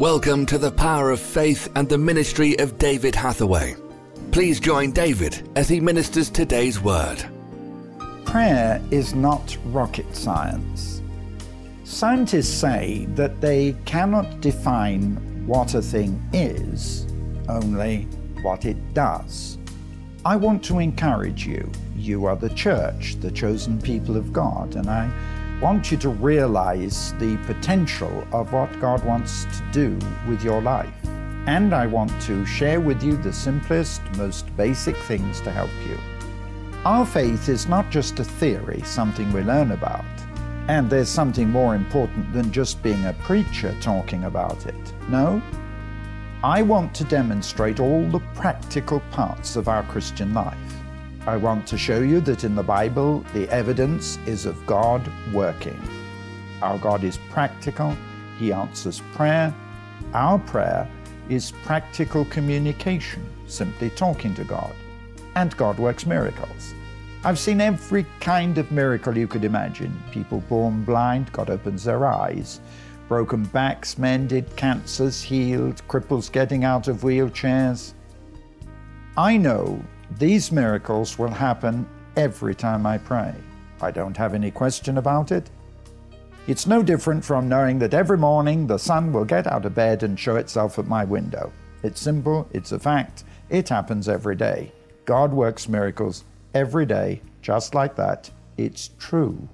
Welcome to the power of faith and the ministry of David Hathaway. Please join David as he ministers today's word. Prayer is not rocket science. Scientists say that they cannot define what a thing is, only what it does. I want to encourage you. You are the church, the chosen people of God, and I want you to realize the potential of what God wants to do with your life. And I want to share with you the simplest, most basic things to help you. Our faith is not just a theory, something we learn about. And there's something more important than just being a preacher talking about it. No? I want to demonstrate all the practical parts of our Christian life. I want to show you that in the Bible, the evidence is of God working. Our God is practical, He answers prayer. Our prayer is practical communication, simply talking to God. And God works miracles. I've seen every kind of miracle you could imagine. People born blind, God opens their eyes. Broken backs mended, cancers healed, cripples getting out of wheelchairs. I know these miracles will happen every time I pray. I don't have any question about it. It's no different from knowing that every morning the sun will get out of bed and show itself at my window. It's simple, it's a fact, it happens every day. God works miracles every day, just like that. It's true.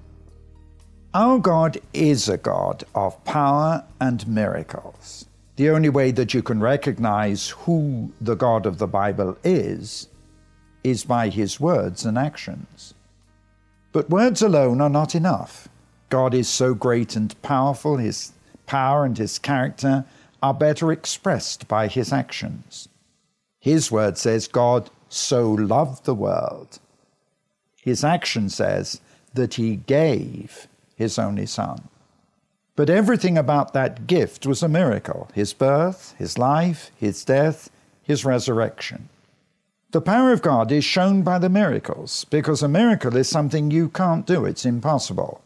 Our God is a God of power and miracles. The only way that you can recognize who the God of the Bible is is by his words and actions. But words alone are not enough. God is so great and powerful, his power and his character are better expressed by his actions. His word says, God so loved the world. His action says that he gave his only son. But everything about that gift was a miracle his birth, his life, his death, his resurrection. The power of God is shown by the miracles, because a miracle is something you can't do, it's impossible.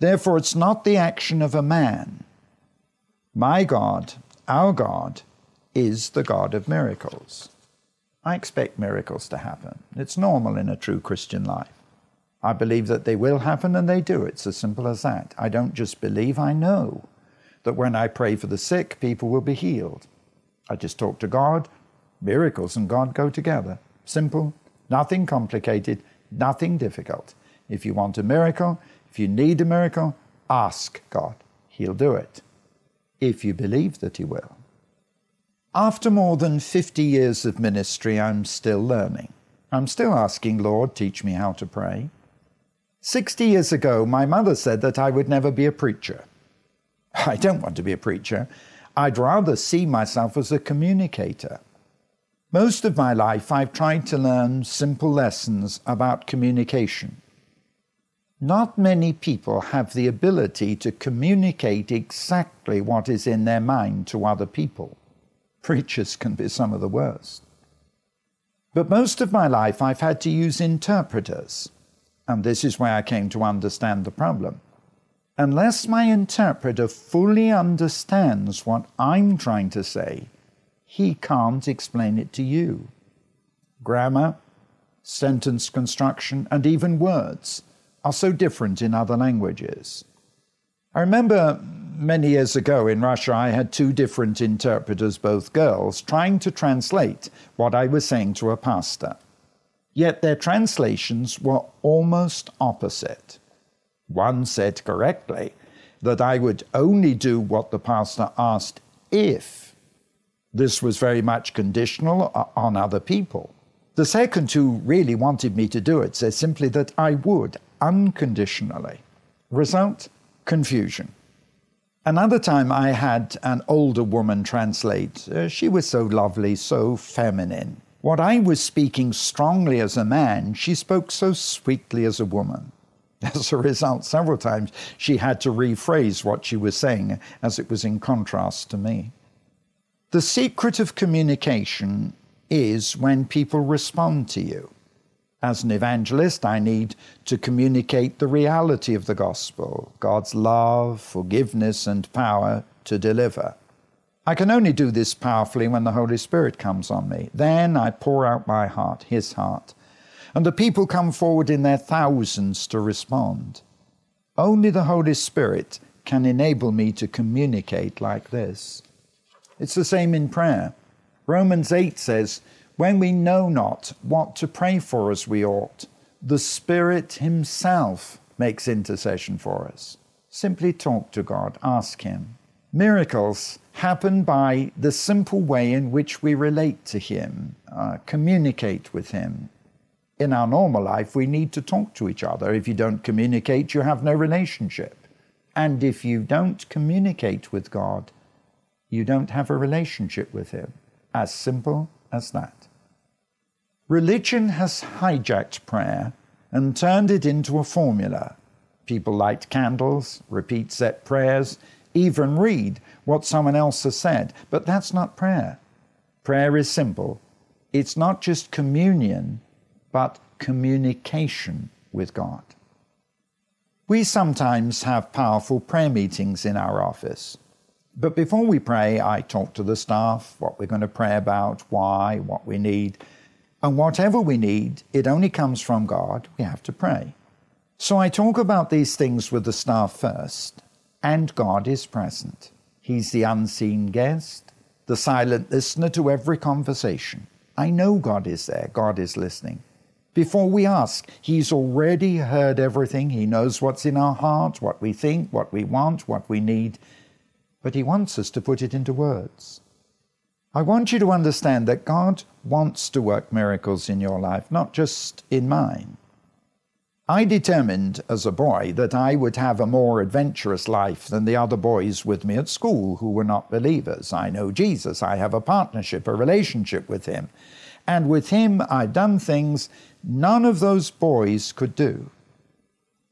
Therefore, it's not the action of a man. My God, our God, is the God of miracles. I expect miracles to happen. It's normal in a true Christian life. I believe that they will happen and they do. It's as simple as that. I don't just believe, I know that when I pray for the sick, people will be healed. I just talk to God, Miracles and God go together. Simple, nothing complicated, nothing difficult. If you want a miracle, if you need a miracle, ask God. He'll do it. If you believe that He will. After more than 50 years of ministry, I'm still learning. I'm still asking, Lord, teach me how to pray. 60 years ago, my mother said that I would never be a preacher. I don't want to be a preacher. I'd rather see myself as a communicator. Most of my life, I've tried to learn simple lessons about communication. Not many people have the ability to communicate exactly what is in their mind to other people. Preachers can be some of the worst. But most of my life, I've had to use interpreters. And this is where I came to understand the problem. Unless my interpreter fully understands what I'm trying to say, he can't explain it to you. Grammar, sentence construction, and even words are so different in other languages. I remember many years ago in Russia, I had two different interpreters, both girls, trying to translate what I was saying to a pastor. Yet their translations were almost opposite. One said correctly that I would only do what the pastor asked if this was very much conditional on other people. The second who really wanted me to do it said simply that I would unconditionally. Result? Confusion. Another time I had an older woman translate. Uh, she was so lovely, so feminine. What I was speaking strongly as a man, she spoke so sweetly as a woman. As a result, several times she had to rephrase what she was saying as it was in contrast to me. The secret of communication is when people respond to you. As an evangelist, I need to communicate the reality of the gospel, God's love, forgiveness, and power to deliver. I can only do this powerfully when the Holy Spirit comes on me. Then I pour out my heart, His heart. And the people come forward in their thousands to respond. Only the Holy Spirit can enable me to communicate like this. It's the same in prayer. Romans 8 says, When we know not what to pray for as we ought, the Spirit Himself makes intercession for us. Simply talk to God, ask Him. Miracles happen by the simple way in which we relate to Him, uh, communicate with Him. In our normal life, we need to talk to each other. If you don't communicate, you have no relationship. And if you don't communicate with God, you don't have a relationship with Him. As simple as that. Religion has hijacked prayer and turned it into a formula. People light candles, repeat set prayers, even read what someone else has said. But that's not prayer. Prayer is simple. It's not just communion, but communication with God. We sometimes have powerful prayer meetings in our office. But before we pray, I talk to the staff what we're going to pray about, why, what we need. And whatever we need, it only comes from God. We have to pray. So I talk about these things with the staff first, and God is present. He's the unseen guest, the silent listener to every conversation. I know God is there, God is listening. Before we ask, He's already heard everything. He knows what's in our heart, what we think, what we want, what we need. But He wants us to put it into words. I want you to understand that God wants to work miracles in your life, not just in mine. I determined as a boy that I would have a more adventurous life than the other boys with me at school who were not believers. I know Jesus. I have a partnership, a relationship with Him. And with Him, I've done things none of those boys could do.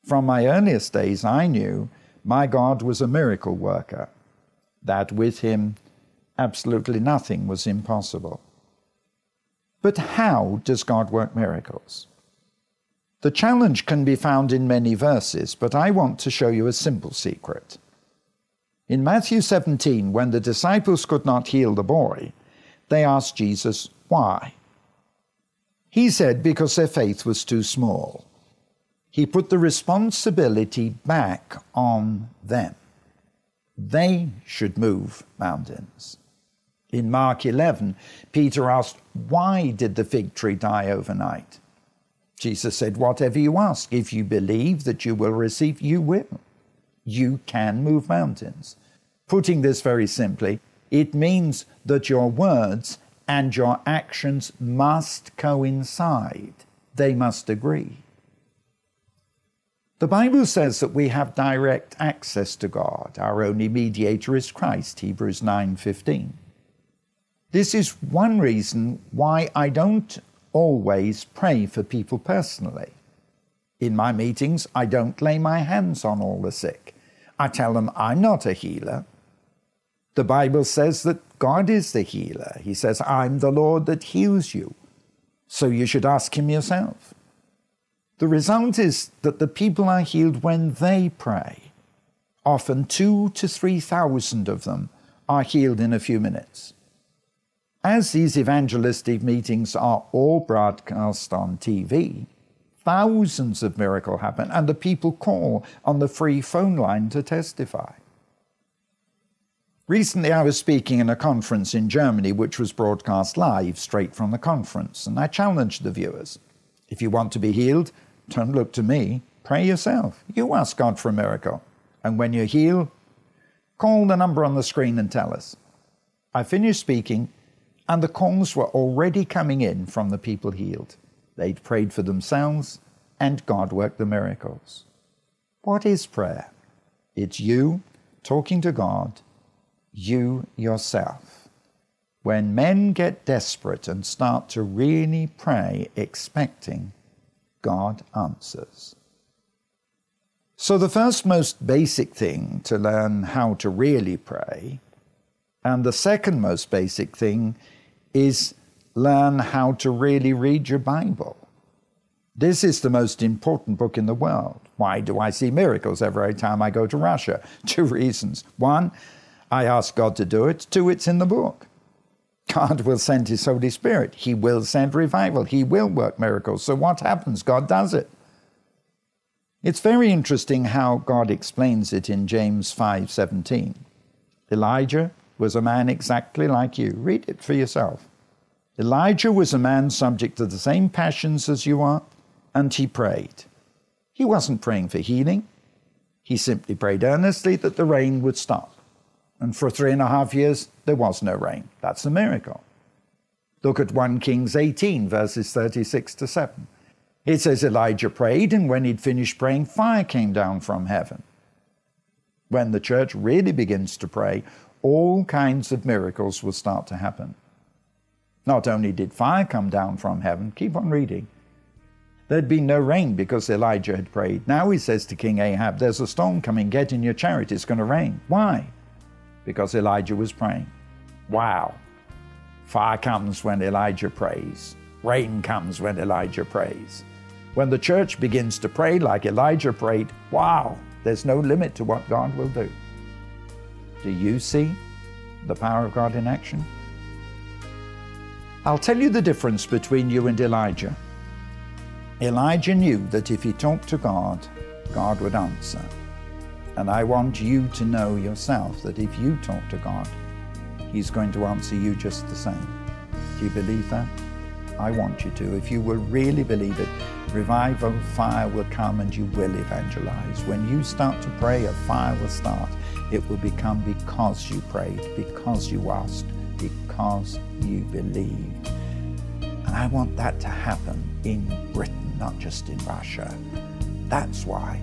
From my earliest days, I knew my God was a miracle worker, that with Him, absolutely nothing was impossible. But how does God work miracles? The challenge can be found in many verses, but I want to show you a simple secret. In Matthew 17, when the disciples could not heal the boy, they asked Jesus why. He said because their faith was too small. He put the responsibility back on them. They should move mountains. In Mark 11, Peter asked, Why did the fig tree die overnight? Jesus said, Whatever you ask, if you believe that you will receive, you will. You can move mountains. Putting this very simply, it means that your words and your actions must coincide, they must agree. The Bible says that we have direct access to God. Our only mediator is Christ, Hebrews 9:15. This is one reason why I don't always pray for people personally. In my meetings, I don't lay my hands on all the sick. I tell them I'm not a healer. The Bible says that God is the healer. He says, I'm the Lord that heals you. So you should ask Him yourself. The result is that the people are healed when they pray. Often two to three thousand of them are healed in a few minutes. As these evangelistic meetings are all broadcast on TV, thousands of miracles happen, and the people call on the free phone line to testify. Recently, I was speaking in a conference in Germany, which was broadcast live straight from the conference, and I challenged the viewers. If you want to be healed, don't look to me. Pray yourself. You ask God for a miracle. And when you're healed, call the number on the screen and tell us. I finished speaking, and the calls were already coming in from the people healed. They'd prayed for themselves, and God worked the miracles. What is prayer? It's you talking to God, you yourself. When men get desperate and start to really pray, expecting, God answers. So, the first most basic thing to learn how to really pray, and the second most basic thing is learn how to really read your Bible. This is the most important book in the world. Why do I see miracles every time I go to Russia? Two reasons. One, I asked God to do it. Two, it's in the book. God will send His Holy Spirit. He will send revival. He will work miracles. So what happens? God does it. It's very interesting how God explains it in James 5:17. Elijah was a man exactly like you. Read it for yourself. Elijah was a man subject to the same passions as you are, and he prayed. He wasn't praying for healing. He simply prayed earnestly that the rain would stop. And for three and a half years, there was no rain. That's a miracle. Look at 1 Kings 18, verses 36 to 7. It says Elijah prayed, and when he'd finished praying, fire came down from heaven. When the church really begins to pray, all kinds of miracles will start to happen. Not only did fire come down from heaven, keep on reading, there'd been no rain because Elijah had prayed. Now he says to King Ahab, There's a storm coming, get in your chariot, it's going to rain. Why? Because Elijah was praying. Wow. Fire comes when Elijah prays, rain comes when Elijah prays. When the church begins to pray like Elijah prayed, wow, there's no limit to what God will do. Do you see the power of God in action? I'll tell you the difference between you and Elijah. Elijah knew that if he talked to God, God would answer. And I want you to know yourself that if you talk to God, He's going to answer you just the same. Do you believe that? I want you to. If you will really believe it, revival fire will come and you will evangelize. When you start to pray, a fire will start. It will become because you prayed, because you asked, because you believed. And I want that to happen in Britain, not just in Russia. That's why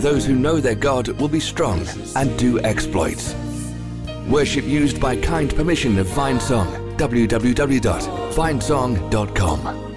those who know their God will be strong and do exploits. Worship used by kind permission of Vinesong. www.vinesong.com.